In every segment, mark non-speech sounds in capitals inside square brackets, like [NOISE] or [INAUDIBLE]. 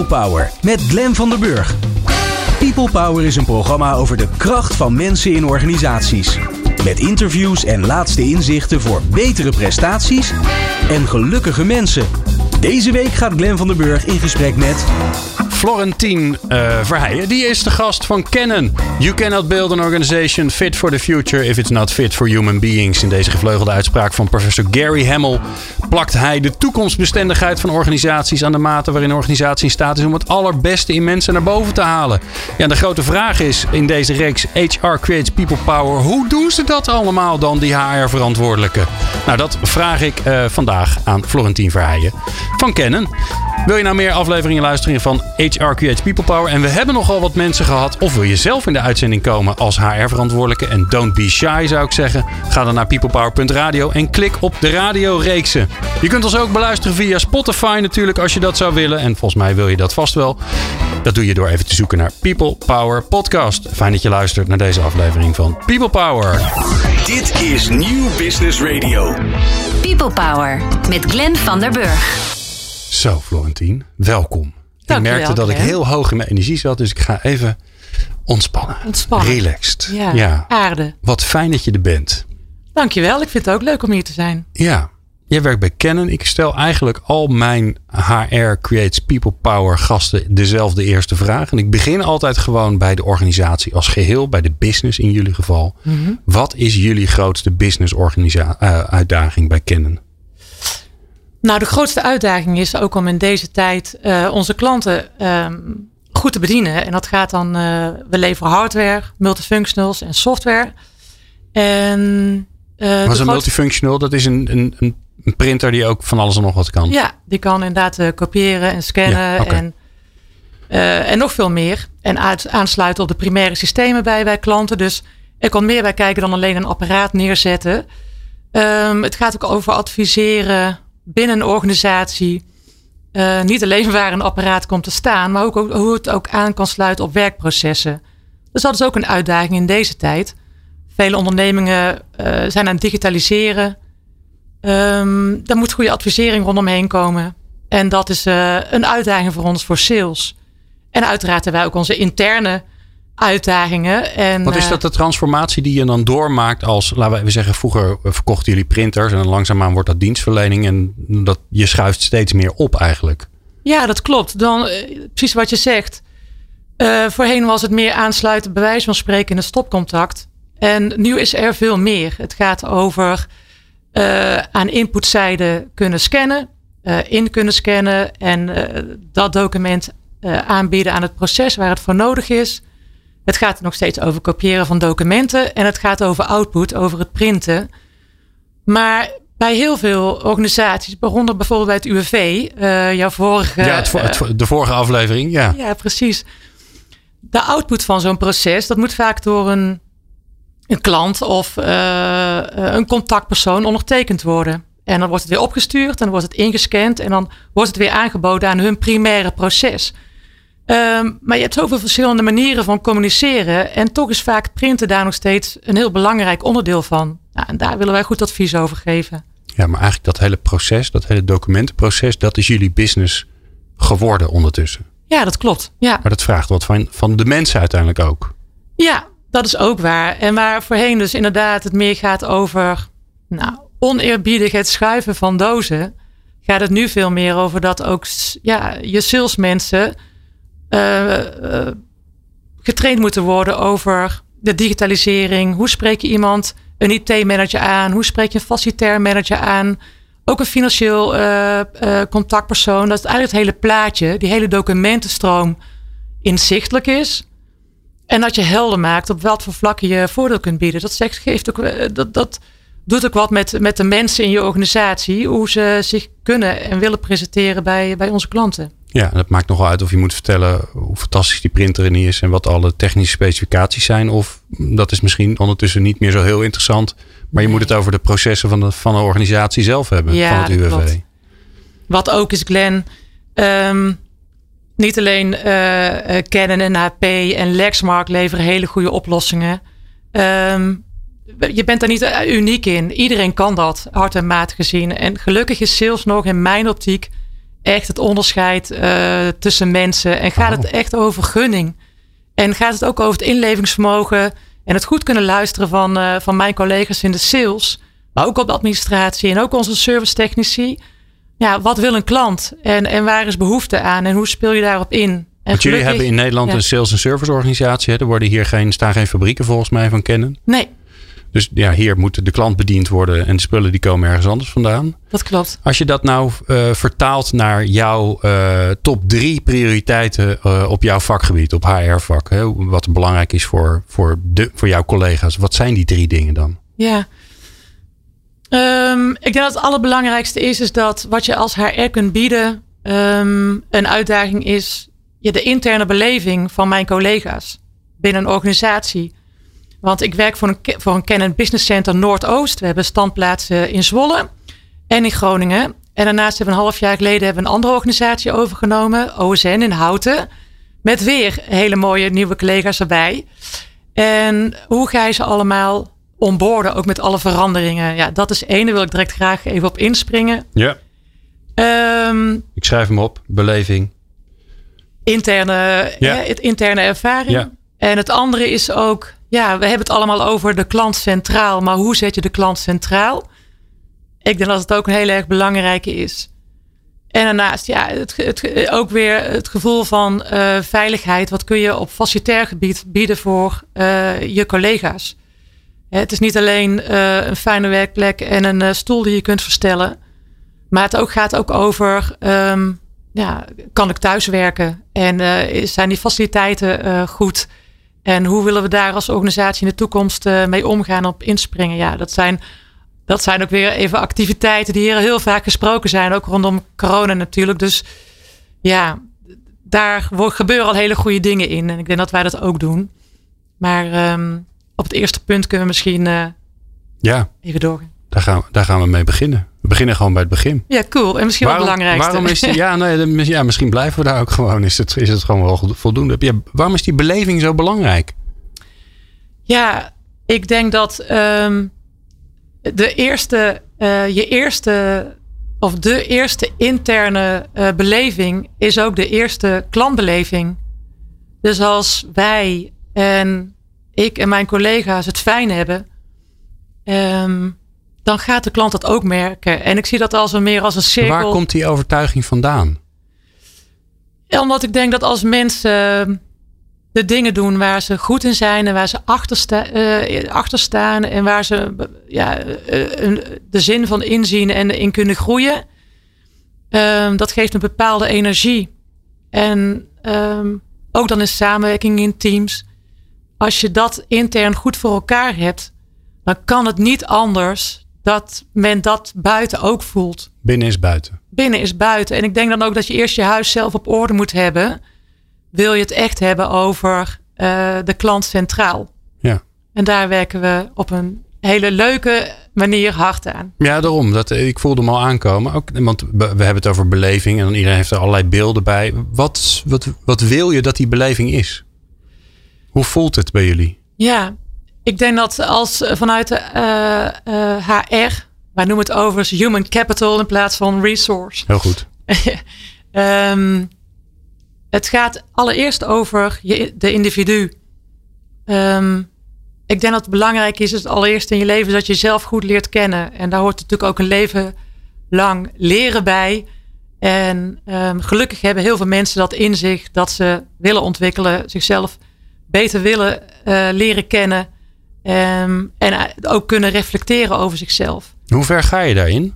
People Power met Glen van der Burg. People Power is een programma over de kracht van mensen in organisaties. Met interviews en laatste inzichten voor betere prestaties en gelukkige mensen. Deze week gaat Glen van der Burg in gesprek met Florentien uh, Verheijen. Die is de gast van Canon. You cannot build an organization fit for the future if it's not fit for human beings. In deze gevleugelde uitspraak van professor Gary Hamel plakt hij de toekomstbestendigheid van organisaties aan de mate waarin een organisatie in staat is om het allerbeste in mensen naar boven te halen. Ja, de grote vraag is in deze reeks HR creates people power. Hoe doen ze dat allemaal dan, die HR-verantwoordelijken? Nou, dat vraag ik uh, vandaag aan Florentien Verheijen van Canon. Wil je nou meer afleveringen luisteren van HR Creates People Power? En we hebben nogal wat mensen gehad. Of wil je zelf in de uitzending komen als HR-verantwoordelijke? En don't be shy zou ik zeggen. Ga dan naar peoplepower.radio en klik op de radioreeksen. Je kunt ons ook beluisteren via Spotify natuurlijk als je dat zou willen. En volgens mij wil je dat vast wel. Dat doe je door even te zoeken naar People Power Podcast. Fijn dat je luistert naar deze aflevering van People Power. Dit is Nieuw Business Radio. People Power met Glenn van der Burg. Zo, Florentien, welkom. Dank ik merkte wel, dat ik heel hoog in mijn energie zat, dus ik ga even ontspannen. Ontspannen. Relaxed. Ja, aarde. Wat fijn dat je er bent. Dankjewel. Ik vind het ook leuk om hier te zijn. Ja, jij werkt bij Canon. Ik stel eigenlijk al mijn HR Creates People Power gasten dezelfde eerste vraag. En ik begin altijd gewoon bij de organisatie als geheel, bij de business in jullie geval. Mhm. Wat is jullie grootste business eh, uitdaging bij Canon? Nou, de grootste uitdaging is ook om in deze tijd eh, onze klanten ehm, goed te bedienen. En dat gaat dan, eh, we leveren hardware, multifunctionals en software. En eh, een grootste- multifunctional, dat is een, een, een printer die ook van alles en nog wat kan. Ja, die kan inderdaad kopiëren en scannen Ja, en, en nog veel meer. En uit- aansluiten op de primaire systemen bij, bij klanten. Dus er komt meer bij kijken dan alleen een apparaat neerzetten. Ehm, het gaat ook over adviseren binnen een organisatie. Eh, niet alleen waar een apparaat komt te staan, maar ook hoe het ook aan kan sluiten op werkprocessen. Dus dat is ook een uitdaging in deze tijd. Vele ondernemingen eh, zijn aan het digitaliseren. Ehm daar moet goede advisering rondomheen komen. En dat is eh, een uitdaging voor ons voor sales. En uiteraard hebben wij ook onze interne uitdagingen. En, Wat is eh, dat de transformatie die je dan doormaakt als, laten we even zeggen, vroeger verkochten jullie printers en dan langzaamaan wordt dat dienstverlening en dat je schuift steeds meer op eigenlijk. Ja, dat klopt. Dan, eh, precies wat je zegt. Eh, voorheen was het meer aansluiten, bij wijze van spreken, in een stopcontact. En nu is er veel meer. Het gaat over eh, aan inputzijde kunnen scannen, eh, in kunnen scannen en eh, dat document eh, aanbieden aan het proces waar het voor nodig is. Het gaat nog steeds over kopiëren van documenten en het gaat over output, over het printen. Maar bij heel veel organisaties, waaronder bijvoorbeeld bij het UWV, eh, jouw vorige. ja, het, vo- het vo- de vorige aflevering, ja. Ja, precies. De output van zo'n proces, dat moet vaak door een, een klant of eh, eh, een contactpersoon ondertekend worden. En dan wordt het weer opgestuurd, en dan wordt het ingescand en dan wordt het weer aangeboden aan hun primaire proces. Ehm, maar je hebt zoveel verschillende manieren van communiceren. En toch is vaak printen daar nog steeds een heel belangrijk onderdeel van. Nou, en daar willen wij goed advies over geven. Ja, maar eigenlijk dat hele proces, dat hele documentenproces, dat is jullie business geworden ondertussen. Ja, dat klopt. Ja. Maar dat vraagt wat van, van de mensen uiteindelijk ook. Ja, dat is ook waar. En waar voorheen dus inderdaad het meer gaat over nou, oneerbiedig het schuiven van dozen, gaat het nu veel meer over dat ook ja, je salesmensen getraind moeten worden over de digitalisering. Hoe spreek je iemand, een IT-manager aan? Hoe spreek je een facilitair manager aan? Ook een financieel eh, eh, contactpersoon. Dat is eigenlijk het hele plaatje, die hele documentenstroom inzichtelijk is. En dat je helder maakt op voor vlakken je voordeel kunt bieden. Dat, zegt, geeft ook, eh, dat, dat doet ook wat met, met de mensen in je organisatie. Hoe ze zich kunnen en willen presenteren bij, bij onze klanten. Ja, dat maakt nogal uit of je moet vertellen hoe fantastisch die printer er niet is en wat alle technische specificaties zijn. Of dat is misschien ondertussen niet meer zo heel interessant. Maar je moet het over de processen van de, van de organisatie zelf hebben, Ja, van het UWV. klopt. Wat ook is, Glenn. ehm, niet alleen eh, Canon en HP en Lexmark leveren hele goede oplossingen. Ehm, je bent daar niet eh, uniek in. Iedereen kan dat, hard en maat gezien. En gelukkig is sales nog in mijn optiek echt het onderscheid uh, tussen mensen. En gaat het oh. echt over gunning. En gaat het ook over het inlevingsvermogen en het goed kunnen luisteren van, uh, van mijn collega's in de sales. Maar ook op de administratie en ook onze service technici. Ja, wat wil een klant? En, en waar is behoefte aan? En hoe speel je daarop in? Want jullie hebben in Nederland een sales- en service organisatie. Hè? Er worden hier geen, staan geen fabrieken volgens mij van kennen. Nee. Dus ja, hier moet de klant bediend worden en de spullen die komen ergens anders vandaan. Dat klopt. Als je dat nou uh, vertaalt naar jouw uh, top drie prioriteiten uh, op jouw vakgebied, op HR-vak, wat belangrijk is voor, voor, de, voor jouw collega's, wat zijn die drie dingen dan? Ja, um, ik denk dat het allerbelangrijkste is, is dat wat je als HR kunt bieden, um, een uitdaging is ja, de interne beleving van mijn collega's binnen een organisatie. Want ik werk voor een, voor een Canon Business Center Noordoost. We hebben standplaatsen in Zwolle en in Groningen. En daarnaast hebben we een half jaar geleden hebben we een andere organisatie overgenomen, OSN in Houten. Met weer hele mooie nieuwe collega's erbij. En hoe ga je ze allemaal onboorden, ook met alle veranderingen? Ja, dat is één. Daar wil ik direct graag even op inspringen. Ja. Um, ik schrijf hem op. Beleving. Interne, ja. het interne ervaring. Ja. En het andere is ook ja, we hebben het allemaal over de klant centraal. Maar hoe zet je de klant centraal? Ik denk dat het ook een heel erg belangrijke is. En daarnaast, ja, het, ook weer het gevoel van uh, veiligheid. Wat kun je op facilitair gebied bieden voor uh, je collega's? Het is niet alleen uh, een fijne werkplek en een stoel die je kunt verstellen. Maar het ook, gaat ook over, um, ja, kan ik thuiswerken? En zijn die faciliteiten goed? En hoe willen we daar als organisatie in de toekomst uh, mee omgaan op inspringen? Ja, dat zijn, dat zijn ook weer even activiteiten die hier heel vaak gesproken zijn. Ook rondom corona natuurlijk. Dus ja, daar gebeuren al hele goede dingen in. En ik denk dat wij dat ook doen. Maar um, op het eerste punt kunnen we misschien uh, ja. even doorgaan. Daar gaan, daar gaan we mee beginnen. Beginnen gewoon bij het begin. Ja, cool. En misschien waarom, wel het belangrijkste. Waarom is die, [LAUGHS] ja, nee, ja, misschien blijven we daar ook gewoon. Is het, is het gewoon wel voldoende? Ja, waarom is die beleving zo belangrijk? Ja, ik denk dat um, de eerste, uh, je eerste of de eerste interne uh, beleving is ook de eerste klantbeleving. Dus als wij en ik en mijn collega's het fijn hebben, um, dan gaat de klant dat ook merken. En ik zie dat als een meer als een cirkel. Waar komt die overtuiging vandaan? Omdat ik denk dat als mensen de dingen doen waar ze goed in zijn en waar ze achter, sta, uh, achter staan en waar ze ja, uh, de zin van inzien en in kunnen groeien, um, dat geeft een bepaalde energie. En um, ook dan in samenwerking in teams. Als je dat intern goed voor elkaar hebt, dan kan het niet anders dat men dat buiten ook voelt. Binnen is buiten. Binnen is buiten. En ik denk dan ook dat je eerst je huis zelf op orde moet hebben. Wil je het echt hebben over uh, de klant centraal? Ja. En daar werken we op een hele leuke manier hard aan. Ja, daarom. Dat, ik voelde hem al aankomen. Ook, want we hebben het over beleving en iedereen heeft er allerlei beelden bij. Wat, wat, wat wil je dat die beleving is? Hoe voelt het bij jullie? Ja, ik denk dat als eh, vanuit de uh, uh, HR, wij noemen het overigens human capital in plaats van resource. Heel goed. um, [LAUGHS] het gaat allereerst over je, de individu. Um, ik denk dat het belangrijk is, het allereerst in je leven, dat je jezelf goed leert kennen. En daar hoort natuurlijk ook een leven lang leren bij. En um, gelukkig hebben heel veel mensen dat in zich, dat ze willen ontwikkelen, zichzelf beter willen uh, leren kennen. Um, en ook kunnen reflecteren over zichzelf. Hoe ver ga je daarin?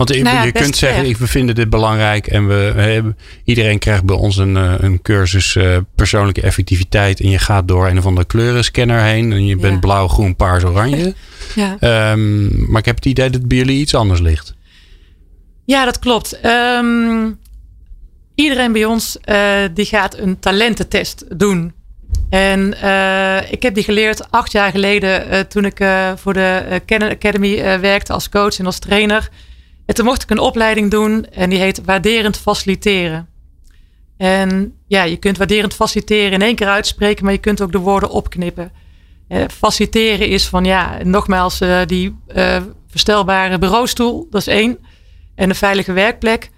Want je, nou je kunt zeggen, ik vind dit belangrijk en we, hebben, iedereen krijgt bij ons een, eh, een cursus uh, persoonlijke effectiviteit. En je gaat door een of andere kleurenscanner heen. En je bent blauw, groen, paars, oranje. [LAUGHS] ja. Um, maar ik heb het idee dat bij jullie iets anders ligt. Ja, dat klopt. Um, iedereen bij ons uh, die gaat een talententest doen. En uh, ik heb die geleerd acht jaar geleden uh, toen ik uh, voor de Canon Academy werkte als coach en als trainer. En toen mocht ik een opleiding doen en die heet Waarderend Faciliteren. En ja, je kunt waarderend faciliteren in één keer uitspreken, maar je kunt ook de woorden opknippen. faciliteren is van ja, nogmaals, die verstelbare bureaustoel, dat is één. En een veilige werkplek.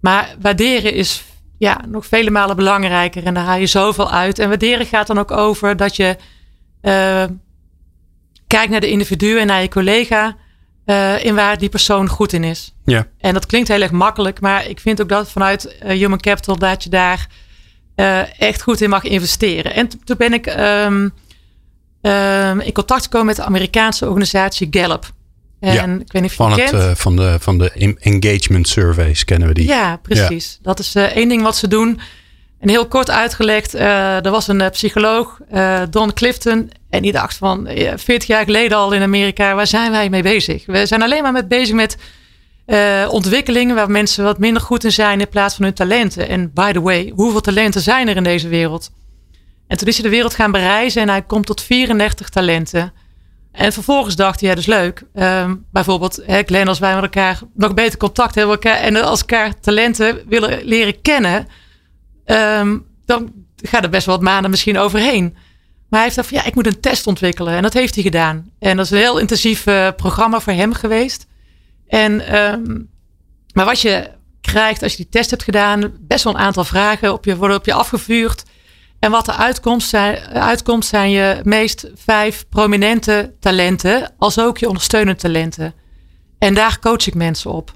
Maar waarderen is ja, nog vele malen belangrijker. En daar haal je zoveel uit. En waarderen gaat dan ook over dat je uh, kijkt naar de individu en naar je collega. Uh, in waar die persoon goed in is. Ja. En dat klinkt heel erg makkelijk. Maar ik vind ook dat vanuit uh, Human Capital dat je daar echt goed in mag investeren. En toen ben ik um, um, in contact gekomen met de Amerikaanse organisatie Gallup. En ja, ik weet niet of je van, het, uh, van, de, van de engagement surveys kennen we die. Ja, precies. Ja. Dat is uh, één ding wat ze doen. En heel kort uitgelegd, uh, er was een psycholoog, Don Clifton. En die dacht van, 40 jaar geleden al in Amerika, waar zijn wij mee bezig? We zijn alleen maar met bezig met ontwikkelingen waar mensen wat minder goed in zijn in plaats van hun talenten. En by the way, hoeveel talenten zijn er in deze wereld? En toen is hij de wereld gaan bereizen en hij komt tot 34 talenten. En vervolgens dacht hij, ja, is leuk. Um, bijvoorbeeld, hè, Glenn, als wij met elkaar nog beter contact hebben en als elkaar talenten willen leren kennen, um, dan gaat er best wel wat maanden misschien overheen. Maar hij heeft dacht van, ja, ik moet een test ontwikkelen. En dat heeft hij gedaan. En dat is een heel intensief uh, programma voor hem geweest. En, um, maar wat je krijgt als je die test hebt gedaan, best wel een aantal vragen op je, worden op je afgevuurd. En wat de uitkomst zijn, uitkomt zijn je meest vijf prominente talenten, als ook je ondersteunende talenten. En daar coach ik mensen op.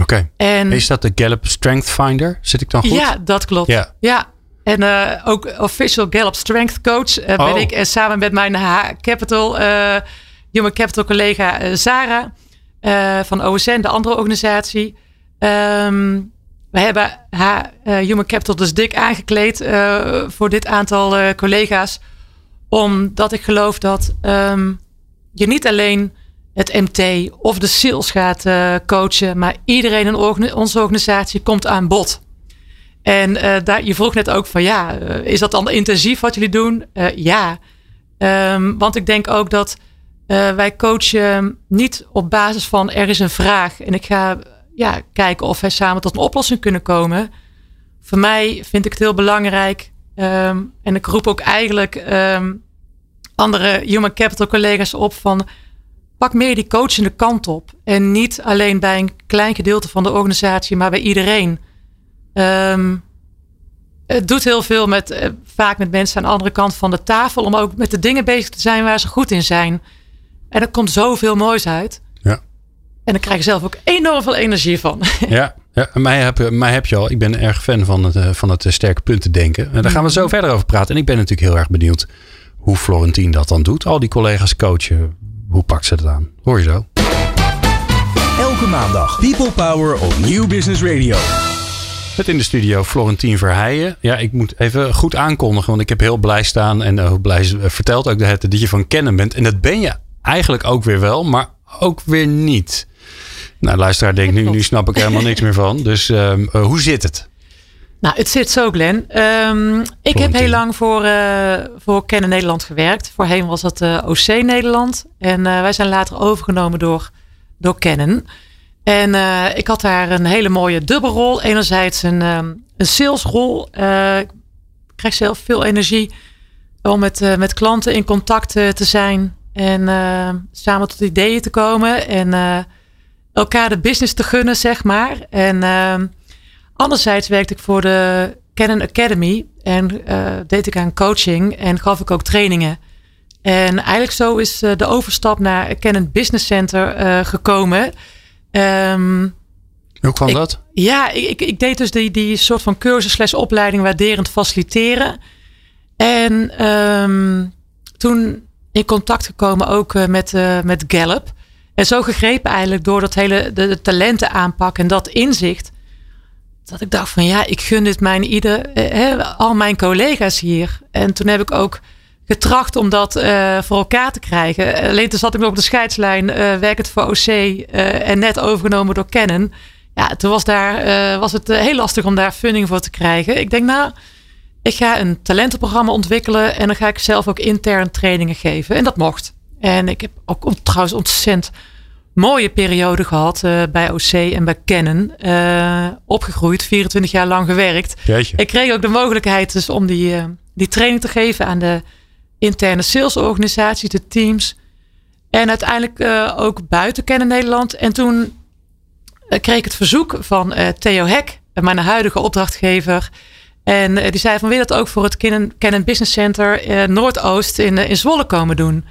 Oké. Okay. Is dat de Gallup Strength Finder? Zit ik dan goed? Ja, dat klopt. Ja. ja. En uh, ook official Gallup Strength Coach uh, ben oh. ik. En samen met mijn H Capital, uh, Human Capital collega Sarah van OSN, de andere organisatie. Um, we hebben haar uh, Human Capital dus dik aangekleed uh, voor dit aantal uh, collega's. Omdat ik geloof dat um, je niet alleen het MT of de sales gaat coachen, maar iedereen in onze organisatie komt aan bod. En daar, je vroeg net ook van ja, is dat dan intensief wat jullie doen? ja, um, want ik denk ook dat wij coachen niet op basis van er is een vraag en ik ga ja, kijken of wij samen tot een oplossing kunnen komen. Voor mij vind ik het heel belangrijk. Um, en ik roep ook eigenlijk um, andere human capital collega's op van pak meer die coachende kant op. En niet alleen bij een klein gedeelte van de organisatie, maar bij iedereen. Um, het doet heel veel met, uh, vaak met mensen aan de andere kant van de tafel. Om ook met de dingen bezig te zijn waar ze goed in zijn. En er komt zoveel moois uit. En dan krijg je zelf ook enorm veel energie van. [LAUGHS] Ja, ja mij, heb, mij heb je al. Ik ben erg fan van het, eh, van het eh, sterke punten denken. En daar gaan we zo mhm. verder over praten. En ik ben natuurlijk heel erg benieuwd hoe Florentien dat dan doet. Al die collega's coachen. Hoe pakt ze het aan? Hoor je zo. Elke maandag People Power op Nieuw Business Radio. Met in de studio Florentien Verheijen. Ja, ik moet even goed aankondigen, want ik heb heel blij staan en uh, blij vertelt ook dat, dat je van kennen bent. En dat ben je eigenlijk ook weer wel, maar ook weer niet. Nou, luisteraar denkt nu, nu snap ik helemaal niks meer van. Dus um, uh, hoe zit het? Nou, het zit zo, Glenn. Um, ik heb heel lang voor, uh, voor Kennen Nederland gewerkt. Voorheen was dat uh, OC Nederland. En wij zijn later overgenomen door, door Kennen. En ik had daar een hele mooie dubbelrol. Enerzijds een, um, een salesrol. ik krijg zelf veel energie om met, met klanten in contact te zijn. En samen tot ideeën te komen. En elkaar de business te gunnen, zeg maar. En uh, anderzijds werkte ik voor de Canon Academy en uh, deed ik aan coaching en gaf ik ook trainingen. En eigenlijk zo is uh, de overstap naar Canon Business Center uh, gekomen. Um, Hoe kwam dat? Ja, ik, ik, deed dus die, die soort van cursus opleiding waarderend faciliteren. En um, toen in contact gekomen ook met, met Gallup. En zo gegrepen eigenlijk door dat hele de, de talenten aanpak en dat inzicht. Dat ik dacht van ja, ik gun dit mijn ieder, eh, al mijn collega's hier. En toen heb ik ook getracht om dat uh, voor elkaar te krijgen. Alleen toen zat ik nog op de scheidslijn, uh, werkend voor OC en net overgenomen door Canon. Ja, toen was, daar, was het heel lastig om daar funding voor te krijgen. Ik denk nou, ik ga een talentenprogramma ontwikkelen en dan ga ik zelf ook intern trainingen geven. En dat mocht. En ik heb ook trouwens ontzettend mooie periode gehad uh, bij OC en bij Canon. Uh, opgegroeid, 24 jaar lang gewerkt. Jeetje. Ik kreeg ook de mogelijkheid dus om die, uh, die training te geven aan de interne salesorganisaties, de teams. En uiteindelijk ook buiten Canon Nederland. En toen kreeg ik het verzoek van Theo Hek mijn huidige opdrachtgever. En die zei van wil je dat ook voor het Canon, Business Center Noordoost in, in Zwolle komen doen.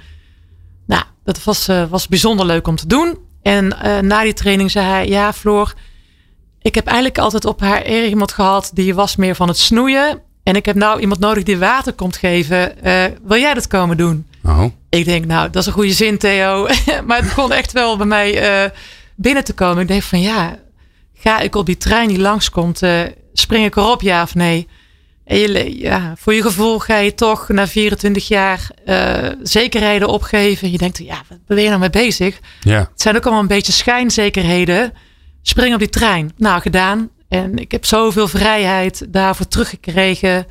Dat was, was bijzonder leuk om te doen. En na die training zei hij, ja Floor, ik heb eigenlijk altijd op haar iemand gehad die was meer van het snoeien. En ik heb nou iemand nodig die water komt geven. wil jij dat komen doen? Oh. Ik denk, nou, dat is een goede zin, Theo. [LAUGHS] maar het begon echt wel bij mij uh, binnen te komen. Ik denk van ja, ga ik op die trein die langskomt, uh, spring ik erop, ja of nee? En je, ja, voor je gevoel ga je toch na 24 jaar uh, zekerheden opgeven. Je denkt, ja, wat ben je nou mee bezig? Ja. Het zijn ook allemaal een beetje schijnzekerheden. Spring op die trein. Nou, gedaan. En ik heb zoveel vrijheid daarvoor teruggekregen.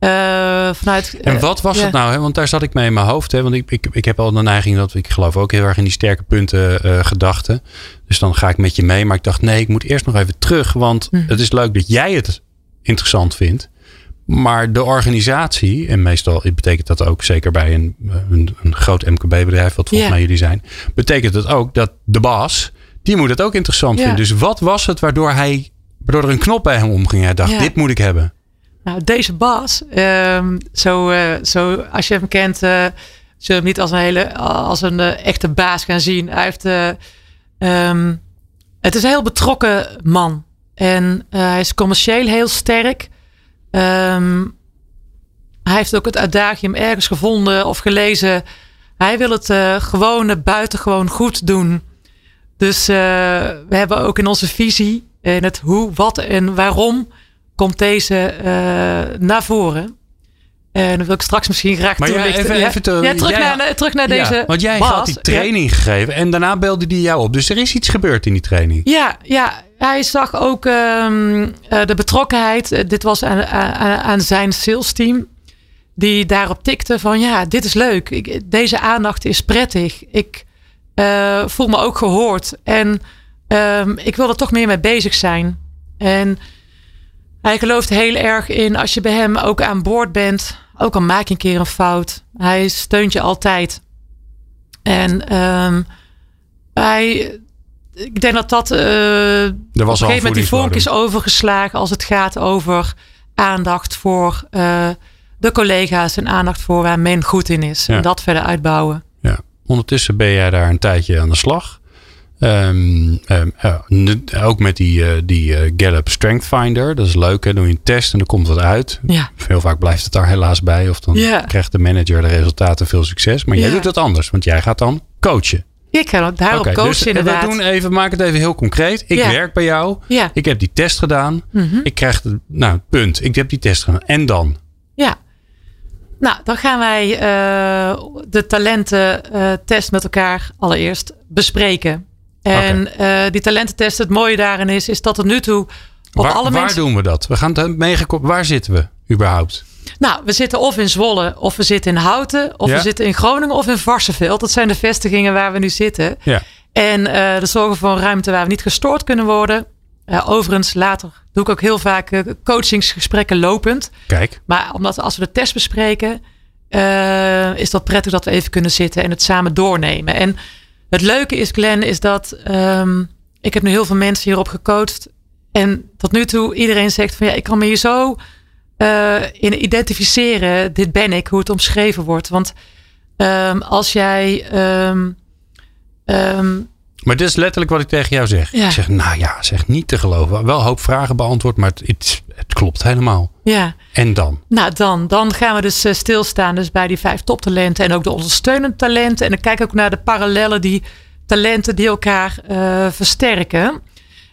Uh, vanuit, en wat was het nou? Hè? Want daar zat ik mee in mijn hoofd. Hè? Want ik, ik, ik heb al de neiging dat ik geloof ook heel erg in die sterke punten uh, gedachten. Dus dan ga ik met je mee. Maar ik dacht, nee, ik moet eerst nog even terug. Want hm. het is leuk dat jij het interessant vindt. Maar de organisatie, en meestal betekent dat ook zeker bij een, een, een groot MKB-bedrijf, wat volgens mij jullie zijn, betekent het ook dat de baas, die moet het ook interessant vinden. Dus wat was het waardoor hij, waardoor er een knop bij hem omging? Hij dacht, dit moet ik hebben. Nou, deze Bas, um, zo, uh, zo, als je hem kent, uh, zul je hem niet als een hele, als een uh, echte baas gaan zien. Hij heeft, um, het is een heel betrokken man. En hij is commercieel heel sterk. Um, hij heeft ook het adagium ergens gevonden of gelezen. Hij wil het gewone buitengewoon goed doen. Dus we hebben ook in onze visie, in het hoe, wat en waarom komt deze uh, naar voren. En dan wil ik straks misschien graag maar toelichten. Ja, even, even te, ja, terug, jij, naar, terug naar deze Want jij had die training gegeven en daarna belde die jou op. Dus er is iets gebeurd in die training. Ja, ja hij zag ook um, uh, de betrokkenheid. Dit was aan, aan, aan zijn sales team. Die daarop tikte van ja, dit is leuk. Ik, deze aandacht is prettig. Ik uh, voel me ook gehoord. En um, ik wil er toch meer mee bezig zijn. En hij gelooft heel erg in als je bij hem ook aan boord bent. Ook al maak je een keer een fout. Hij steunt je altijd. En um, hij, ik denk dat dat uh, er was op een gegeven moment die vonk is overgeslagen als het gaat over aandacht voor uh, de collega's en aandacht voor waar men goed in is. Ja. En dat verder uitbouwen. Ja. Ondertussen ben jij daar een tijdje aan de slag. Um, um, uh, ook met die, uh, die uh, Gallup Strength Finder. Dat is leuk. Hè? Doe je een test en er komt wat uit. Ja. Veel vaak blijft het daar helaas bij. Of dan ja. krijgt de manager de resultaten veel succes. Maar jij doet het anders. Want jij gaat dan coachen. Ik ga ook daarop okay, coachen dus inderdaad. We doen even, maak het even heel concreet. Ik werk bij jou. Ja. Ik heb die test gedaan. Mm -hmm. Ik krijg, de, nou punt. Ik heb die test gedaan. En dan? Ja. Nou, dan gaan wij de talententest met elkaar allereerst bespreken. En okay. uh, die talententest, het mooie daarin is, is dat tot nu toe op waar, alle waar mensen... doen we dat? We gaan het meegekoppeld. Waar zitten we überhaupt? Nou, we zitten of in Zwolle, of we zitten in Houten, of ja. we zitten in Groningen of in Varsenveld. Dat zijn de vestigingen waar we nu zitten. Ja. En uh, de zorgen voor een ruimte waar we niet gestoord kunnen worden. Uh, overigens, later doe ik ook heel vaak uh, coachingsgesprekken lopend. Kijk. Maar omdat als we de test bespreken, is dat prettig dat we even kunnen zitten en het samen doornemen. En het leuke is, Glenn, is dat um, ik heb nu heel veel mensen hierop gecoacht. En tot nu toe iedereen zegt van ja, ik kan me hier zo uh, in identificeren. Dit ben ik, hoe het omschreven wordt. Want um, als jij. Um, maar dit is letterlijk wat ik tegen jou zeg. Ja. Ik zeg, nou ja, zeg niet te geloven. Wel een hoop vragen beantwoord, maar het, het, het klopt helemaal. Ja. En dan? Nou, dan, dan gaan we dus uh, stilstaan dus bij die vijf toptalenten en ook de ondersteunende talenten. En dan kijk ik ook naar de parallellen die talenten die elkaar uh, versterken.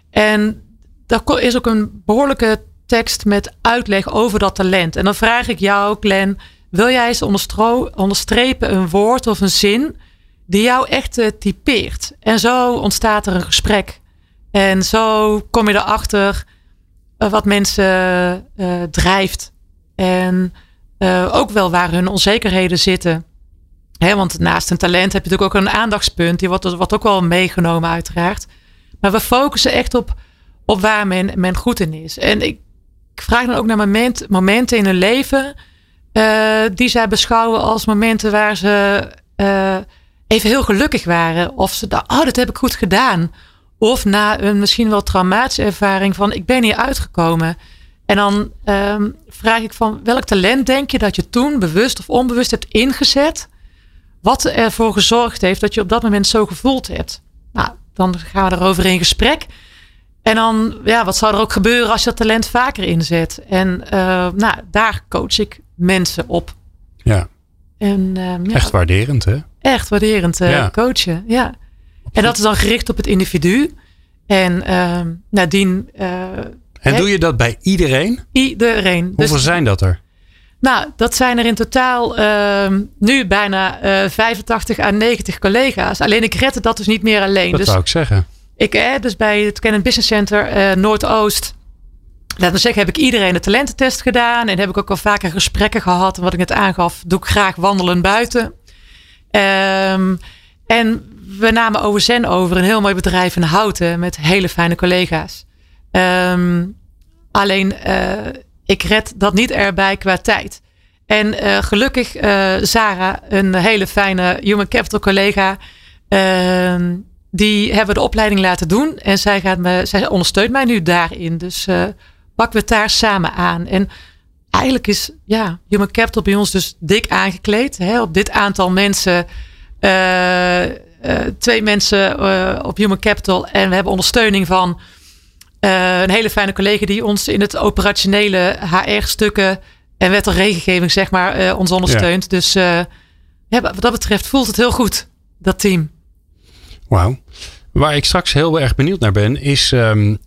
En daar is ook een behoorlijke tekst met uitleg over dat talent. En dan vraag ik jou, Glenn, wil jij eens onderstrepen een woord of een zin die jou echt uh, typeert? En zo ontstaat er een gesprek. En zo kom je erachter uh, wat mensen uh, drijft. En ook wel waar hun onzekerheden zitten. Want naast een talent heb je natuurlijk ook een aandachtspunt. Die wordt, ook wel meegenomen uiteraard. Maar we focussen echt op, op waar men, men goed in is. En ik, vraag dan ook naar moment, momenten in hun leven... Die zij beschouwen als momenten waar ze even heel gelukkig waren. Of ze dachten, oh, dat heb ik goed gedaan. Of na een misschien wel traumatische ervaring van ik ben hier uitgekomen. En dan ehm, vraag ik van welk talent denk je dat je toen bewust of onbewust hebt ingezet? Wat ervoor gezorgd heeft dat je op dat moment zo gevoeld hebt. Nou, dan gaan we erover in gesprek. En dan, ja, wat zou er ook gebeuren als je dat talent vaker inzet? En uh, nou, daar coach ik mensen op. Ja. En, uh, ja, echt waarderend, hè? Echt waarderend ja. coachen, ja. En dat is dan gericht op het individu. En ehm, nadien. en doe je dat bij iedereen? Iedereen. Hoeveel dus, zijn dat er? Nou, dat zijn er in totaal uh, nu bijna uh, 85 à 90 collega's. Alleen ik red dat dus niet meer alleen. Dat dus zou ik zeggen. Ik, eh, dus bij het Canon Business Center uh, Noordoost. Laat me zeggen, heb ik iedereen de talententest gedaan. En heb ik ook al vaker gesprekken gehad. En wat ik net aangaf, doe ik graag wandelen buiten. Um, en we namen OSN over, een heel mooi bedrijf in Houten. Met hele fijne collega's. Um, alleen, uh, ik red dat niet erbij qua tijd. En uh, gelukkig, uh, Sarah, een hele fijne human capital collega, uh, die hebben de opleiding laten doen. En zij, gaat me, zij ondersteunt mij nu daarin. Dus pakken we het daar samen aan. En eigenlijk is ja, human capital bij ons dus dik aangekleed. Hè, op dit aantal mensen. twee mensen op human capital. En we hebben ondersteuning van een hele fijne collega die ons in het operationele HR-stukken en wet en regelgeving, zeg maar, ons ondersteunt. Ja. Dus ja, wat dat betreft voelt het heel goed, dat team. Wauw. Waar ik straks heel erg benieuwd naar ben, is um,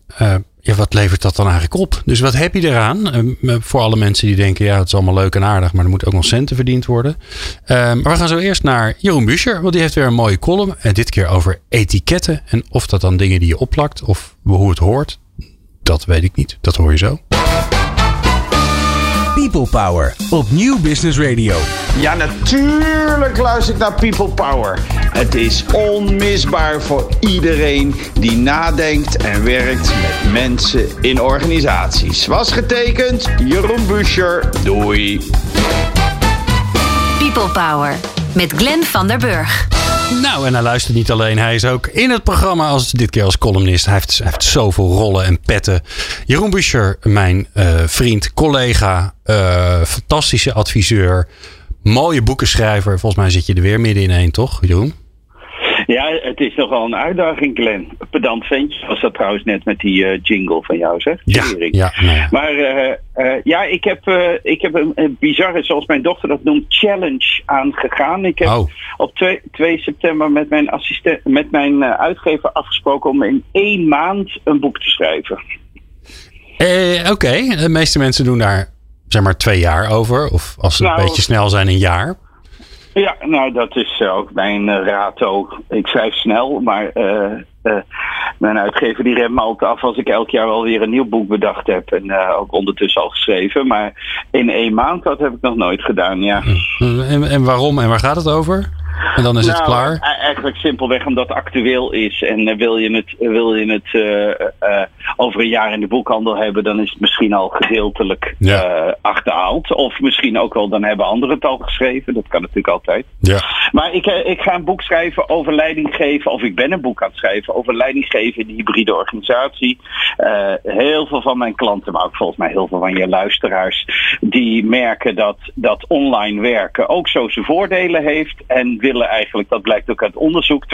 ja, wat levert dat dan eigenlijk op? Dus wat heb je eraan? Uh, voor alle mensen die denken, ja, het is allemaal leuk en aardig, maar er moet ook nog centen verdiend worden. Uh, maar we gaan zo eerst naar Jeroen Buscher, want die heeft weer een mooie column. En dit keer over etiketten en of dat dan dingen die je opplakt of hoe het hoort. Dat weet ik niet. Dat hoor je zo. People Power op Nieuw Business Radio. Ja, natuurlijk luister ik naar People Power. Het is onmisbaar voor iedereen die nadenkt en werkt met mensen in organisaties. Was getekend, Jeroen Buscher. Doei. People Power met Glenn van der Burg. Nou, en hij luistert niet alleen. Hij is ook in het programma, als dit keer als columnist. Hij heeft, hij heeft zoveel rollen en petten. Jeroen Buscher, mijn uh, vriend, collega, uh, fantastische adviseur, mooie boekenschrijver. Volgens mij zit je er weer midden in één, toch, Jeroen? Ja, het is nogal een uitdaging, Glenn. Pedant ventje was dat trouwens net met die uh, jingle van jou, zeg. Ja, ja, nou ja. Maar uh, uh, ja, ik heb, ik heb een, een, bizarre, zoals mijn dochter dat noemt, challenge aangegaan. Ik heb oh. op 2, 2 september met mijn, assistent, met mijn uitgever afgesproken om in één maand een boek te schrijven. Oké, okay. de meeste mensen doen daar zeg maar twee jaar over. Of als ze nou, een beetje snel zijn, een jaar. Ja, nou dat is ook mijn uh, raad ook. Ik schrijf snel, maar uh, uh, mijn uitgever die remt me altijd af als ik elk jaar wel weer een nieuw boek bedacht heb. En ook ondertussen al geschreven. Maar in één maand, dat heb ik nog nooit gedaan, ja. En, en waarom en waar gaat het over? En dan is nou, het klaar? Eigenlijk simpelweg omdat het actueel is. En wil je het, wil je het over een jaar in de boekhandel hebben, dan is het misschien al gedeeltelijk ja. achterhaald. Of misschien ook wel, dan hebben anderen het al geschreven. Dat kan natuurlijk altijd. Ja. Maar ik, ik ga een boek schrijven over leiding geven, of ik ben een boek aan het schrijven over leiding geven in de hybride organisatie. heel veel van mijn klanten, maar ook volgens mij heel veel van je luisteraars, die merken dat, dat online werken ook zo zijn voordelen heeft. En willen eigenlijk, dat blijkt ook uit onderzoek, 72%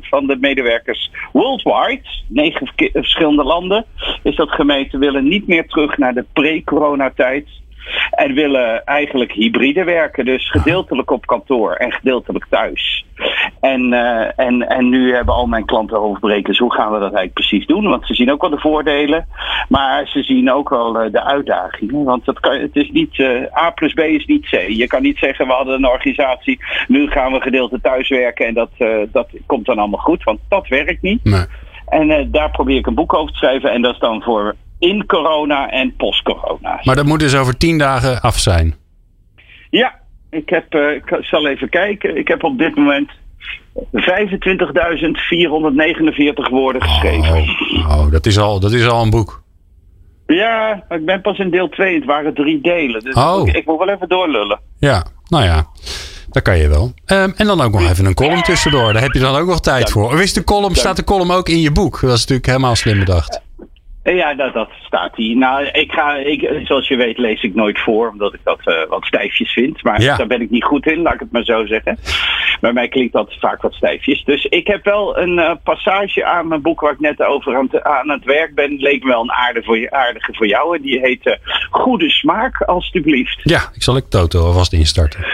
van de medewerkers worldwide, negen verschillende landen, is dat gemeten, willen niet meer terug naar de pre-coronatijd. En willen eigenlijk hybride werken. Dus gedeeltelijk op kantoor en gedeeltelijk thuis. En, uh, en, en nu hebben al mijn klanten hoofdbrekers. Hoe gaan we dat eigenlijk precies doen? Want ze zien ook wel de voordelen. Maar ze zien ook wel uh, de uitdagingen. Want dat kan, het is niet, uh, A plus B is niet C. Je kan niet zeggen we hadden een organisatie. Nu gaan we gedeelte thuiswerken. En dat, dat komt dan allemaal goed. Want dat werkt niet. Nee. En daar probeer ik een boek over te schrijven. En dat is dan voor in corona en post-corona. Maar dat moet dus over tien dagen af zijn? Ja, ik, heb, uh, ik zal even kijken. Ik heb op dit moment 25.449 woorden geschreven. Oh, oh, dat, is al, dat is al een boek. Ja, ik ben pas in deel 2. Het waren drie delen. Dus oh. ik, ik moet wel even doorlullen. Ja, nou ja. Dat kan je wel. Ehm, en dan ook nog even een column tussendoor. Daar heb je dan ook nog tijd voor. Of is de column, staat de column ook in je boek? Dat is natuurlijk helemaal slim bedacht. Ja, dat, dat staat hier. Nou, ik ga, ik, zoals je weet lees ik nooit voor, omdat ik dat uh, wat stijfjes vind. Maar Ja. daar ben ik niet goed in, laat ik het maar zo zeggen. Bij mij klinkt dat vaak wat stijfjes. Dus ik heb wel een eh, passage aan mijn boek waar ik net over aan, het- aan het werk ben. Leek me wel een aardige voor, je- aardige voor jou. En die heet eh, Goede Smaak, alstublieft. Ja, ik zal ik Toto alvast instarten.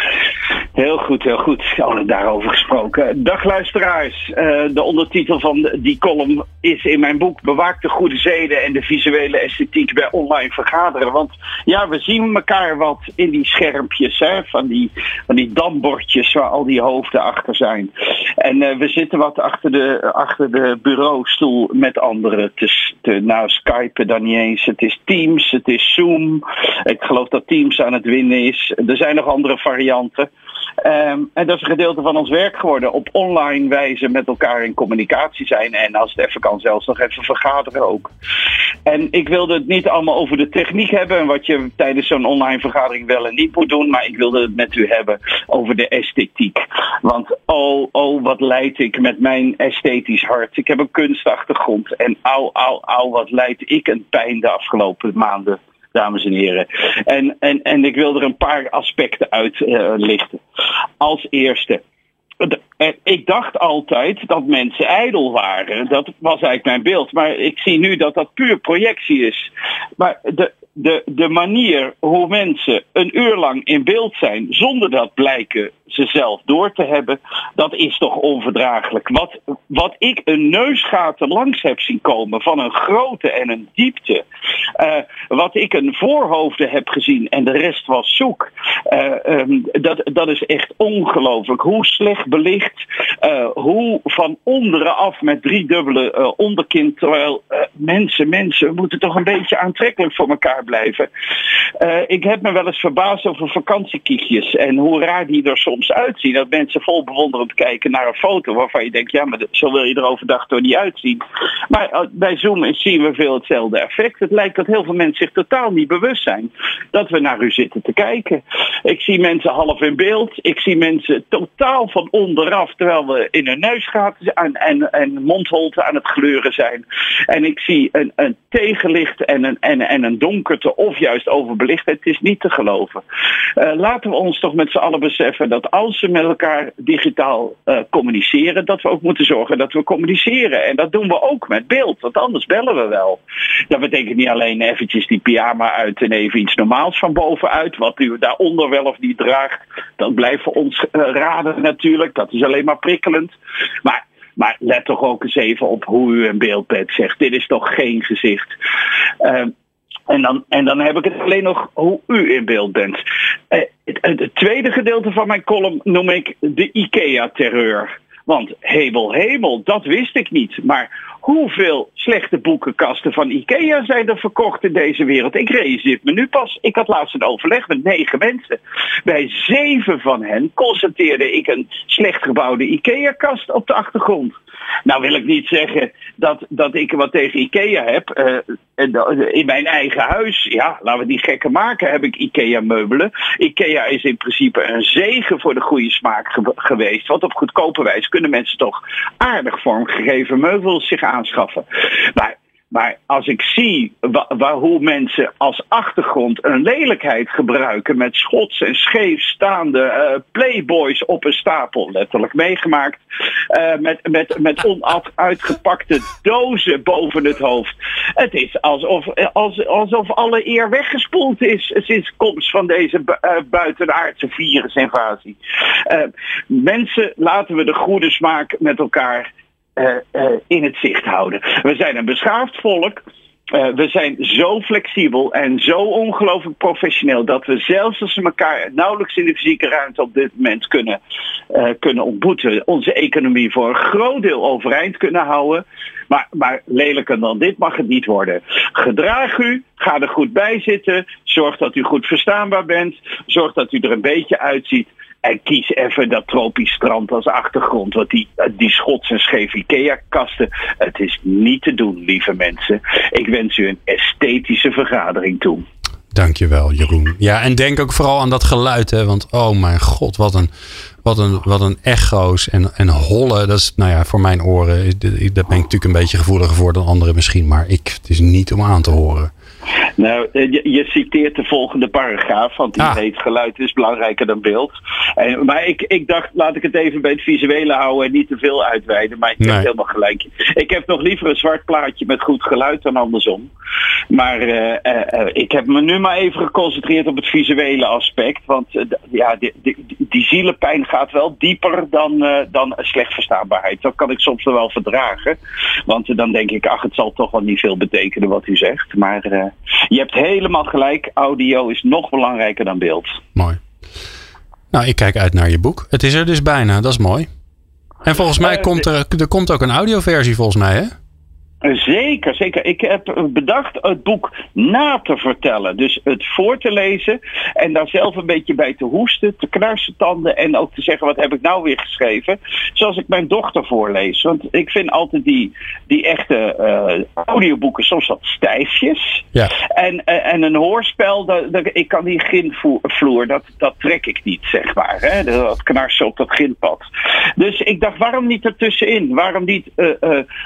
Heel goed, heel goed. Oh, daarover gesproken. Dag luisteraars. Eh, de ondertitel van die column is in mijn boek Bewaak de goede zeden en de visuele esthetiek bij online vergaderen. Want ja, we zien elkaar wat in die schermpjes hè, van, die, van die dambordjes waar al die hoofden achter zijn. En eh, we zitten wat achter de, achter de bureaustoel met anderen te, te nou, skypen dan niet eens. Het is Teams, het is Zoom. Ik geloof dat Teams aan het winnen is. Er zijn nog andere varianten. Ehm, en dat is een gedeelte van ons werk geworden. Op online wijze met elkaar in communicatie zijn. En als het even kan, zelfs nog even vergaderen ook. En ik wilde het niet allemaal over de techniek hebben. En wat je tijdens zo'n online vergadering wel en niet moet doen. Maar ik wilde het met u hebben over de esthetiek. Want oh, oh, wat leid ik met mijn esthetisch hart. Ik heb een kunstachtergrond. En au, au, au, wat leid ik een pijn de afgelopen maanden dames en heren. En, en, en ik wil er een paar aspecten uit eh, lichten. Als eerste. eh, Ik dacht altijd dat mensen ijdel waren. Dat was eigenlijk mijn beeld. Maar ik zie nu dat dat puur projectie is. Maar de, de, de manier hoe mensen een uur lang in beeld zijn zonder dat blijken ze zelf door te hebben, dat is toch onverdraaglijk. Wat, wat ik een neusgaten langs heb zien komen van een grootte en een diepte. eh, wat ik een voorhoofden heb gezien en de rest was zoek. eh, ehm, dat, dat is echt ongelooflijk. Hoe slecht belicht, eh, hoe van onderen af met driedubbele eh onderkin. Terwijl mensen, mensen moeten toch een beetje aantrekkelijk voor elkaar blijven. Eh, ik heb me wel eens verbaasd over vakantiekiekjes en hoe raar die er soms uitzien. Dat mensen vol bewonderend kijken naar een foto waarvan je denkt, ja, maar zo wil je er overdag toch niet uitzien. Maar eh, bij Zoom zien we veel hetzelfde effect. Het lijkt dat heel veel mensen zich totaal niet bewust zijn dat we naar u zitten te kijken. Ik zie mensen half in beeld. Ik zie mensen totaal van onderaf, terwijl we in hun neusgaten en, en, en aan het gleuren zijn. En ik zie een, een tegenlicht en een, en, en een of juist overbelicht. Het is niet te geloven. Eh, laten we ons toch met z'n allen beseffen dat als we met elkaar digitaal eh, communiceren, dat we ook moeten zorgen dat we communiceren. En dat doen we ook met beeld, want anders bellen we wel. Dat betekent niet alleen eventjes die pyjama uit en even iets normaals van bovenuit, wat u daaronder wel of niet draagt. Dat blijft voor ons eh, raden natuurlijk, dat is alleen maar prikkelend. Maar maar let toch ook eens even op hoe u een beeld. Zegt, dit is toch geen gezicht. Ehm, en dan, en dan heb ik het alleen nog hoe u in beeld bent. Eh, het, tweede gedeelte van mijn column noem ik de IKEA-terreur. Want hemel, hemel, dat wist ik niet. Maar hoeveel slechte boekenkasten van IKEA zijn er verkocht in deze wereld? Ik realiseer me nu pas. Ik had laatst een overleg met negen mensen. Bij zeven van hen constateerde ik een slecht gebouwde IKEA-kast op de achtergrond. Nou wil ik niet zeggen dat, dat ik wat tegen IKEA heb. eh, in mijn eigen huis, ja, laten we die gekken maken, heb ik IKEA-meubelen. IKEA is in principe een zegen voor de goede smaak ge- geweest. Want op goedkope wijze kunnen mensen toch aardig vormgegeven meubels zich Maar maar als ik zie wa- waar, hoe mensen als achtergrond een lelijkheid gebruiken met schots en scheef staande eh, playboys op een stapel, letterlijk meegemaakt, eh, met, met, met onuitgepakte dozen boven het hoofd. Het is alsof, als, alsof alle eer weggespoeld is sinds komst van deze bu- eh, buitenaardse virusinvasie. Eh, mensen, laten we de goede smaak met elkaar eh, eh, in het zicht houden. We zijn een beschaafd volk. Eh, we zijn zo flexibel en zo ongelooflijk professioneel dat we zelfs als we elkaar nauwelijks in de fysieke ruimte op dit moment kunnen, eh, kunnen ontmoeten, onze economie voor een groot deel overeind kunnen houden. Maar, maar lelijker dan dit mag het niet worden. Gedraag u, ga er goed bij zitten, zorg dat u goed verstaanbaar bent, zorg dat u er een beetje uitziet. En kies even dat tropisch strand als achtergrond. Want die, die schots en scheef Ikea-kasten, het is niet te doen, lieve mensen. Ik wens u een esthetische vergadering toe. Dankjewel, Jeroen. Ja, en denk ook vooral aan dat geluid, hè. Want, oh mijn god, wat een, wat een, wat een echo's en, en hollen. Dat is, nou ja, voor mijn oren, daar ben ik natuurlijk een beetje gevoeliger voor dan anderen misschien. Maar ik, het is niet om aan te horen. Nou, eh, je, je, citeert de volgende paragraaf, want die ah. heet geluid is belangrijker dan beeld. En, maar ik, ik dacht, laat ik het even bij het visuele houden en niet te veel uitweiden. Maar je hebt helemaal gelijk. Ik heb nog liever een zwart plaatje met goed geluid dan andersom. Maar uh, uh, ik heb me nu maar even geconcentreerd op het visuele aspect. Want ja, die, die, die, zielenpijn gaat wel dieper dan, dan slecht verstaanbaarheid. Dat kan ik soms wel verdragen. Want dan denk ik, ach, het zal toch wel niet veel betekenen wat u zegt. Maar je hebt helemaal gelijk. Audio is nog belangrijker dan beeld. Mooi. Nou, ik kijk uit naar je boek. Het is er dus bijna. Dat is mooi. En volgens mij komt er, er komt ook een audioversie volgens mij, hè? Zeker, zeker. Ik heb bedacht het boek na te vertellen. Dus het voor te lezen en daar zelf een beetje bij te hoesten, te knarsen tanden en ook te zeggen wat heb ik nou weer geschreven. Zoals ik mijn dochter voorlees. Want ik vind altijd die, die echte uh, audioboeken soms wat stijfjes. Ja. En, uh, en een hoorspel, dat, dat, ik kan die ginvloer, dat, dat trek ik niet, zeg maar. Hè? Dat knarsen op dat ginpad. Dus ik dacht, waarom niet ertussenin? Waarom niet uh,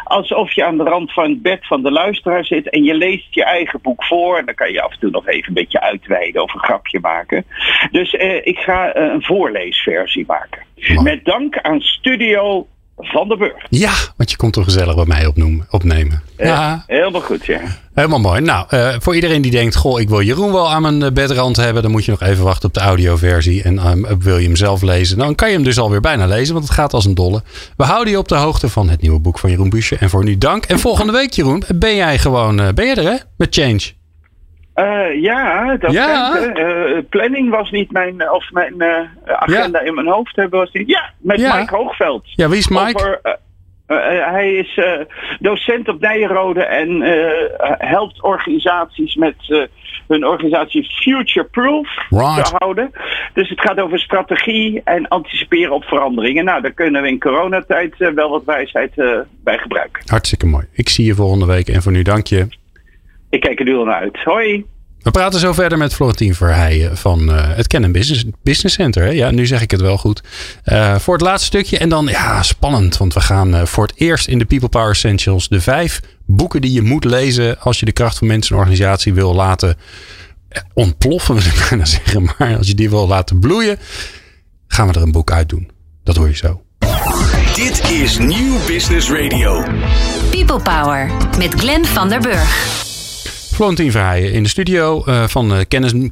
alsof je aan de rand van het bed van de luisteraar zit en je leest je eigen boek voor. En dan kan je af en toe nog even een beetje uitweiden of een grapje maken. Dus eh, ik ga eh, een voorleesversie maken. Met dank aan Studio van der Burg. Ja, want je komt toch gezellig bij mij opnoemen, opnemen. Ja, helemaal goed, ja. Helemaal mooi. Nou, uh, voor iedereen die denkt, goh, ik wil Jeroen wel aan mijn bedrand hebben, dan moet je nog even wachten op de audioversie. En um, wil je hem zelf lezen, dan kan je hem dus alweer bijna lezen, want het gaat als een dolle. We houden je op de hoogte van het nieuwe boek van Jeroen Busje. En voor nu dank. En volgende week, Jeroen, ben jij gewoon, uh, ben je er hè, met Change? Uh, ja, dat ja. Uh, planning was niet mijn, of mijn uh, agenda in mijn hoofd hebben was niet. Ja, met ja. Mike Hoogveld. Ja, wie is Mike? Over, hij is docent op Nijenrode en helpt organisaties met hun organisatie Future Proof right. te houden. Dus het gaat over strategie en anticiperen op veranderingen. Nou, daar kunnen we in coronatijd wel wat wijsheid bij gebruiken. Hartstikke mooi. Ik zie je volgende week en voor nu dank je. Ik kijk er nu al naar uit. Hoi. We praten zo verder met Florentien Verheijen van uh, het Canon Business, Business Center. Hè? Ja, nu zeg ik het wel goed. Uh, voor het laatste stukje. En dan, ja, spannend. Want we gaan uh, voor het eerst in de People Power Essentials de vijf boeken die je moet lezen als je de kracht van mensen en organisatie wil laten ontploffen, [LAUGHS] wil ik bijna zeggen. Maar als je die wil laten bloeien, gaan we er een boek uit doen. Dat hoor je zo. Dit is Nieuw Business Radio. People Power met Glenn van der Burg. Florentien Verheijen in de studio uh, van uh,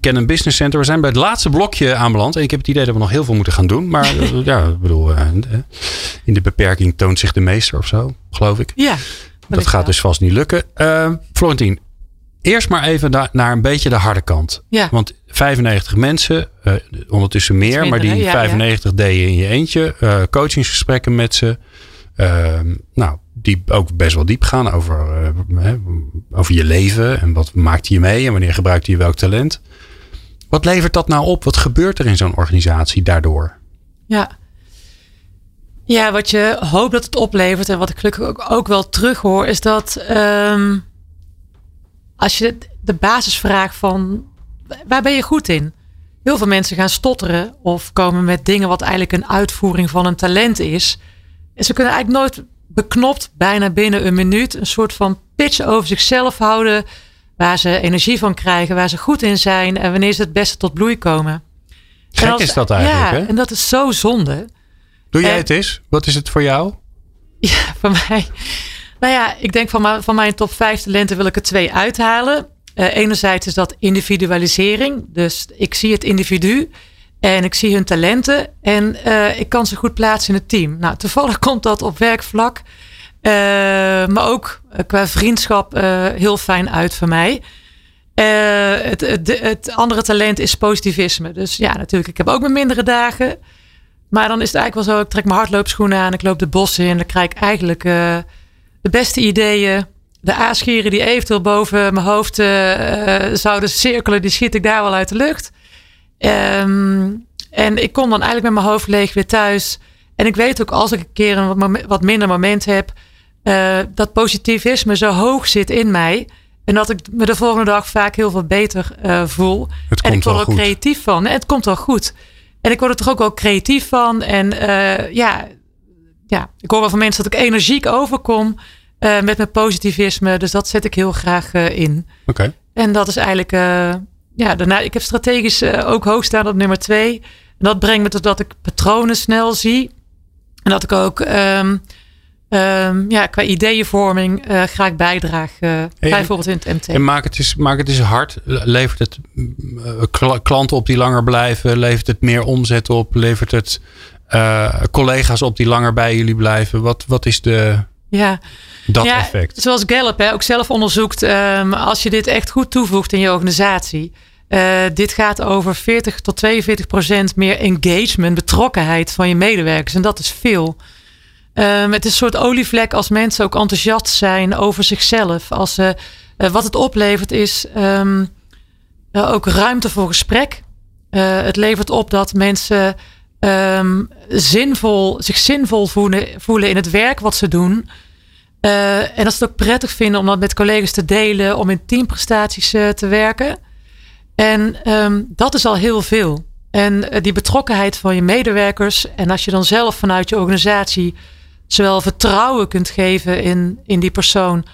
Canon, Business Center. We zijn bij het laatste blokje aanbeland. En ik heb het idee dat we nog heel veel moeten gaan doen. Maar uh, [LAUGHS] ja, ik bedoel, in de beperking toont zich de meester of zo, geloof ik. Ja. Dat gaat dus vast niet lukken. Florentien, eerst maar even naar, een beetje de harde kant. Ja. Want 95 mensen, ondertussen meer, minder, maar die ja, 95 ja. deden in je eentje. coachingsgesprekken met ze. Ehm, nou, die ook best wel diep gaan over, uh, over je leven en wat maakt je mee en wanneer gebruikt je welk talent. Wat levert dat nou op? Wat gebeurt er in zo'n organisatie daardoor? Ja. ja, wat je hoopt dat het oplevert en wat ik gelukkig ook, ook wel terughoor, is dat um, als je de basisvraag van waar ben je goed in? Heel veel mensen gaan stotteren of komen met dingen wat eigenlijk een uitvoering van een talent is. En ze kunnen eigenlijk nooit beknopt, bijna binnen een minuut, een soort van pitch over zichzelf houden. Waar ze energie van krijgen, waar ze goed in zijn en wanneer ze het beste tot bloei komen. Gek als, is dat eigenlijk, ja, en dat is zo zonde. Doe jij het eens? Wat is het voor jou? [LAUGHS] Ja, voor mij. Nou ja, ik denk van, mijn, van mijn top 5 talenten wil ik er twee uithalen. Uh, enerzijds is dat individualisering. Dus ik zie het individu. En ik zie hun talenten en uh, ik kan ze goed plaatsen in het team. Nou, toevallig [LAUGHS] komt dat op werkvlak, uh, maar ook eh, qua vriendschap heel fijn uit voor mij. Het, het, het, andere talent is positivisme. Dus ja, natuurlijk, ik heb ook mijn mindere dagen. Maar dan is het eigenlijk wel zo, ik trek mijn hardloopschoenen aan, ik loop de bossen in. Dan krijg ik eigenlijk de beste ideeën. De aasgieren die eventueel boven mijn hoofd zouden cirkelen, die schiet ik daar wel uit de lucht. Um, en ik kom dan eigenlijk met mijn hoofd leeg weer thuis. En ik weet ook als ik een keer een wat, wat minder moment heb, uh, dat positivisme zo hoog zit in mij. En dat ik me de volgende dag vaak heel veel beter uh, voel. Het en ik word er goed. creatief van. Het komt wel goed. En ik word er toch ook wel creatief van. En uh, ja, ja, ik hoor wel van mensen dat ik energiek overkom uh, met mijn positivisme. Dus dat zet ik heel graag in. Oké. Okay. En dat is eigenlijk, ja, daarna, ik heb strategisch ook hoog staan op nummer twee. Dat brengt me tot dat ik patronen snel zie. En dat ik ook um, um, ja, qua ideeënvorming uh, graag bijdraag. Uh, bijvoorbeeld in het MT. En maak het, eens, maak het eens hard. Levert het uh, klanten op die langer blijven? Levert het meer omzet op? Levert het collega's op die langer bij jullie blijven? Wat, wat is de... Ja. Dat ja, effect. Zoals Gallup hè, ook zelf onderzoekt. Um, als je dit echt goed toevoegt in je organisatie. Uh, dit gaat over 40 tot 42 procent meer engagement, betrokkenheid van je medewerkers. En dat is veel. Um, het is een soort olievlek als mensen ook enthousiast zijn over zichzelf. Als, uh, wat het oplevert is um, ook ruimte voor gesprek. het levert op dat mensen um, zinvol, zich zinvol voelen, voelen in het werk wat ze doen. en dat ze het ook prettig vinden om dat met collega's te delen, om in teamprestaties te werken. En um, dat is al heel veel. En uh, die betrokkenheid van je medewerkers. En als je dan zelf vanuit je organisatie zowel vertrouwen kunt geven in, in die persoon.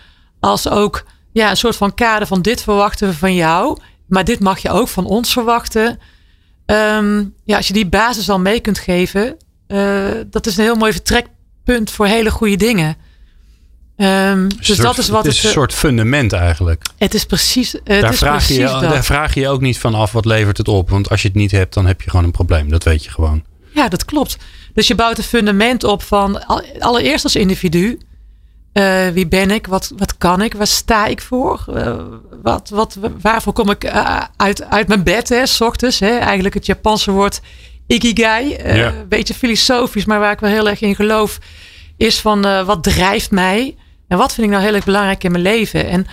Als ook ja, een soort van kader van dit verwachten we van jou. Maar dit mag je ook van ons verwachten. Um, ja, als je die basis al mee kunt geven. Uh, dat is een heel mooi vertrekpunt voor hele goede dingen. Um, dus soort, dat is wat het is. een soort fundament eigenlijk. Het is precies. Het daar, is vraag precies je, dat. daar vraag je je ook niet van af wat levert het op. Want als je het niet hebt, dan heb je gewoon een probleem. Dat weet je gewoon. Ja, dat klopt. Dus je bouwt een fundament op van allereerst als individu. Uh, wie ben ik? Wat, wat kan ik? Waar sta ik voor? Uh, wat, wat, waarvoor kom ik uh, uit, uit mijn bed, hè, s ochtends? Hè? Eigenlijk het Japanse woord ikigai. Ja. Een beetje filosofisch, maar waar ik wel heel erg in geloof, is van wat drijft mij? En wat vind ik nou heel erg belangrijk in mijn leven? En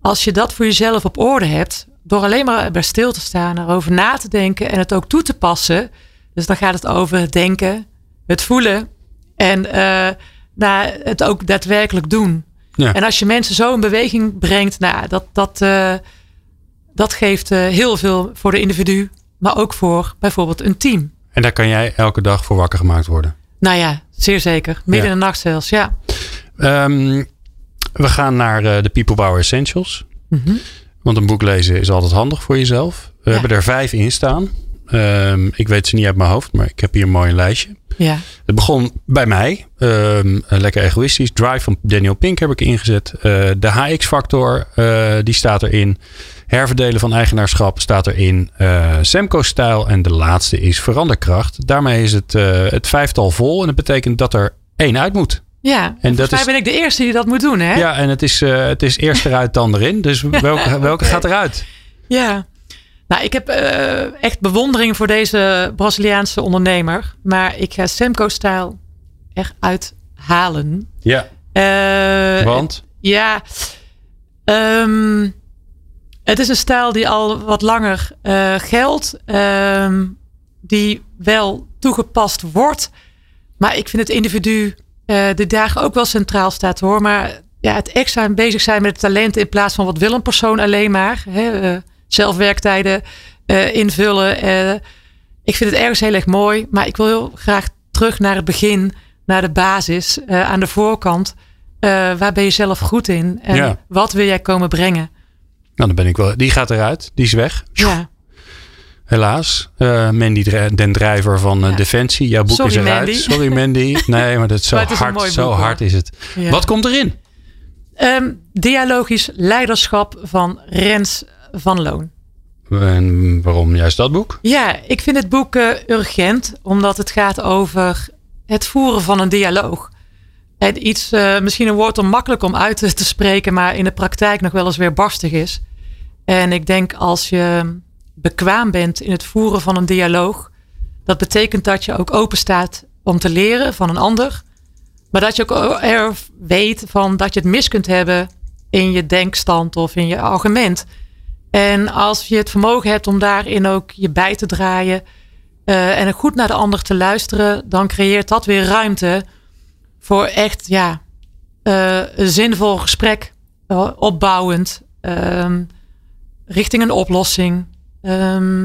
als je dat voor jezelf op orde hebt, door alleen maar bij stil te staan, erover na te denken en het ook toe te passen. Dus dan gaat het over het denken, het voelen en uh, nou, het ook daadwerkelijk doen. Ja. En als je mensen zo in beweging brengt, nou, dat, dat, uh, dat geeft uh, heel veel voor de individu, maar ook voor bijvoorbeeld een team. En daar kan jij elke dag voor wakker gemaakt worden. Nou ja, zeer zeker. Midden Ja. in de nacht zelfs, ja. Um, we gaan naar uh, de People Power Essentials. Mhm. Want een boek lezen is altijd handig voor jezelf. We Ja. hebben er vijf in staan. Um, ik weet ze niet uit mijn hoofd, maar ik heb hier een mooi lijstje. Ja, Het begon bij mij. Um, lekker egoïstisch. Drive van Daniel Pink heb ik ingezet. Uh, de HX-factor, uh, die staat erin. Herverdelen van eigenaarschap staat erin. Uh, Semco-stijl. En de laatste is veranderkracht. Daarmee is het, het vijftal vol. En dat betekent dat er één uit moet. Ja. En, dat is- ben ik de eerste die dat moet doen, hè? Ja, en het is, uh, het is eerst eruit dan erin. Dus [LAUGHS] welke, welke gaat eruit? Ja. Nou, ik heb eh, echt bewondering voor deze Braziliaanse ondernemer. Maar ik ga Semco-stijl eruit halen. Ja, Eh, want? Ja. ehm, het is een stijl die al wat langer eh, geldt. ehm, die wel toegepast wordt. Maar ik vind het individu eh de dagen ook wel centraal staat hoor. Maar ja, het extra bezig zijn met het talent in plaats van wat wil een persoon alleen maar. Hè, eh, zelfwerktijden eh, invullen. ik vind het ergens heel erg mooi. Maar ik wil heel graag terug naar het begin. Naar de basis. aan de voorkant. Waar ben je zelf goed in? En Ja. wat wil jij komen brengen? Nou, dan ben ik wel. Die gaat eruit. Die is weg. Ja, Helaas. Eh, Mandy den Drijver van eh, Ja. Defensie. Jouw boek Sorry, is eruit. Mandy. Sorry Mandy. [LAUGHS] Nee, maar dat is zo is hard. zo hard is het. ja. Wat komt erin? Ehm, dialogisch leiderschap van Rens van Loon. En waarom juist dat boek? Ja, ik vind het boek eh, urgent, omdat het gaat over het voeren van een dialoog. En iets, misschien een woord om makkelijk om uit te, te spreken, maar in de praktijk nog wel eens weer barstig is. En ik denk als je bekwaam bent in het voeren van een dialoog, dat betekent dat je ook open staat om te leren van een ander. Maar dat je ook er weet van dat je het mis kunt hebben in je denkstand of in je argument. En als je het vermogen hebt om daarin ook je bij te draaien eh, en goed naar de ander te luisteren, dan creëert dat weer ruimte voor echt ja, eh, een zinvol gesprek, eh, opbouwend ehm, richting een oplossing. Ehm,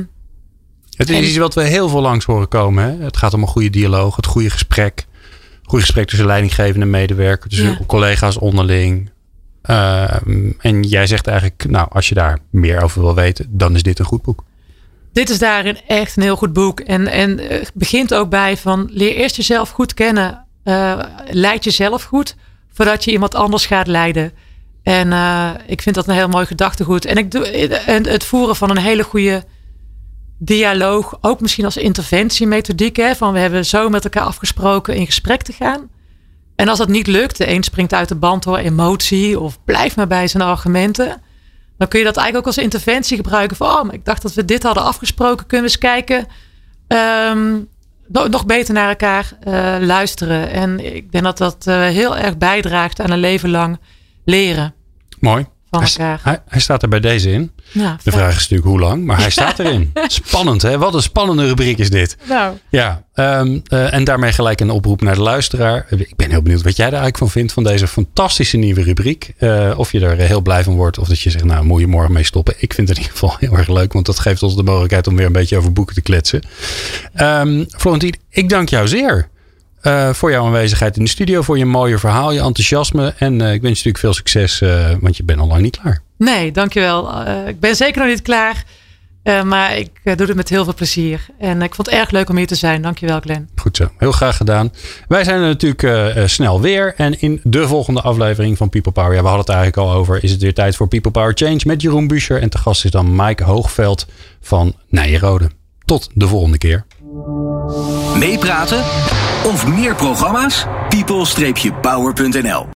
het is en- iets wat we heel veel langs horen komen. Hè? Het gaat om een goede dialoog, het goede gesprek. Goede gesprek tussen leidinggevende en medewerker, tussen Ja. collega's onderling. Ehm, en jij zegt eigenlijk, nou, als je daar meer over wil weten, dan is dit een goed boek. dit is daarin echt een heel goed boek. En, en eh, het begint ook bij van leer eerst jezelf goed kennen. Eh, leid jezelf goed voordat je iemand anders gaat leiden. En eh, ik vind dat een heel mooi gedachtegoed. En, ik doe, en het voeren van een hele goede dialoog, ook misschien als interventiemethodiek. Hè, van we hebben zo met elkaar afgesproken in gesprek te gaan. En als dat niet lukt, de een springt uit de band door emotie of blijft maar bij zijn argumenten. Dan kun je dat eigenlijk ook als interventie gebruiken. Van, oh, ik dacht dat we dit hadden afgesproken. Kunnen we eens kijken. ehm, nog, nog beter naar elkaar eh, luisteren. En ik denk dat dat eh, heel erg bijdraagt aan een leven lang leren Mooi. van Hij, elkaar. hij, hij staat er bij deze in. Ja, De vraag is natuurlijk hoe lang, maar hij staat erin. [LAUGHS] Spannend, hè? Wat een spannende rubriek is dit. Nou, Ja, ehm, eh, en daarmee gelijk een oproep naar de luisteraar. Ik ben heel benieuwd wat jij er eigenlijk van vindt van deze fantastische nieuwe rubriek. Eh, of je er heel blij van wordt of dat je zegt, nou moet je morgen mee stoppen. Ik vind het in ieder geval heel erg leuk, want dat geeft ons de mogelijkheid om weer een beetje over boeken te kletsen. Ehm Florentien, ik dank jou zeer. Eh, voor jouw aanwezigheid in de studio, voor je mooie verhaal, je enthousiasme. En eh, ik wens je natuurlijk veel succes, eh, want je bent al lang niet klaar. nee, dankjewel. Uh, ik ben zeker nog niet klaar. Uh, maar ik uh, doe het met heel veel plezier. En ik vond het erg leuk om hier te zijn. Dankjewel, Glenn. Goed zo, heel graag gedaan. Wij zijn er natuurlijk uh, snel weer. En in de volgende aflevering van People Power, ja, we hadden het eigenlijk al over, is het weer tijd voor People Power Change met Jeroen Buescher. En te gast is dan Mike Hoogveld van Nijenrode. Tot de volgende keer. Meepraten of meer programma's? people-power.nl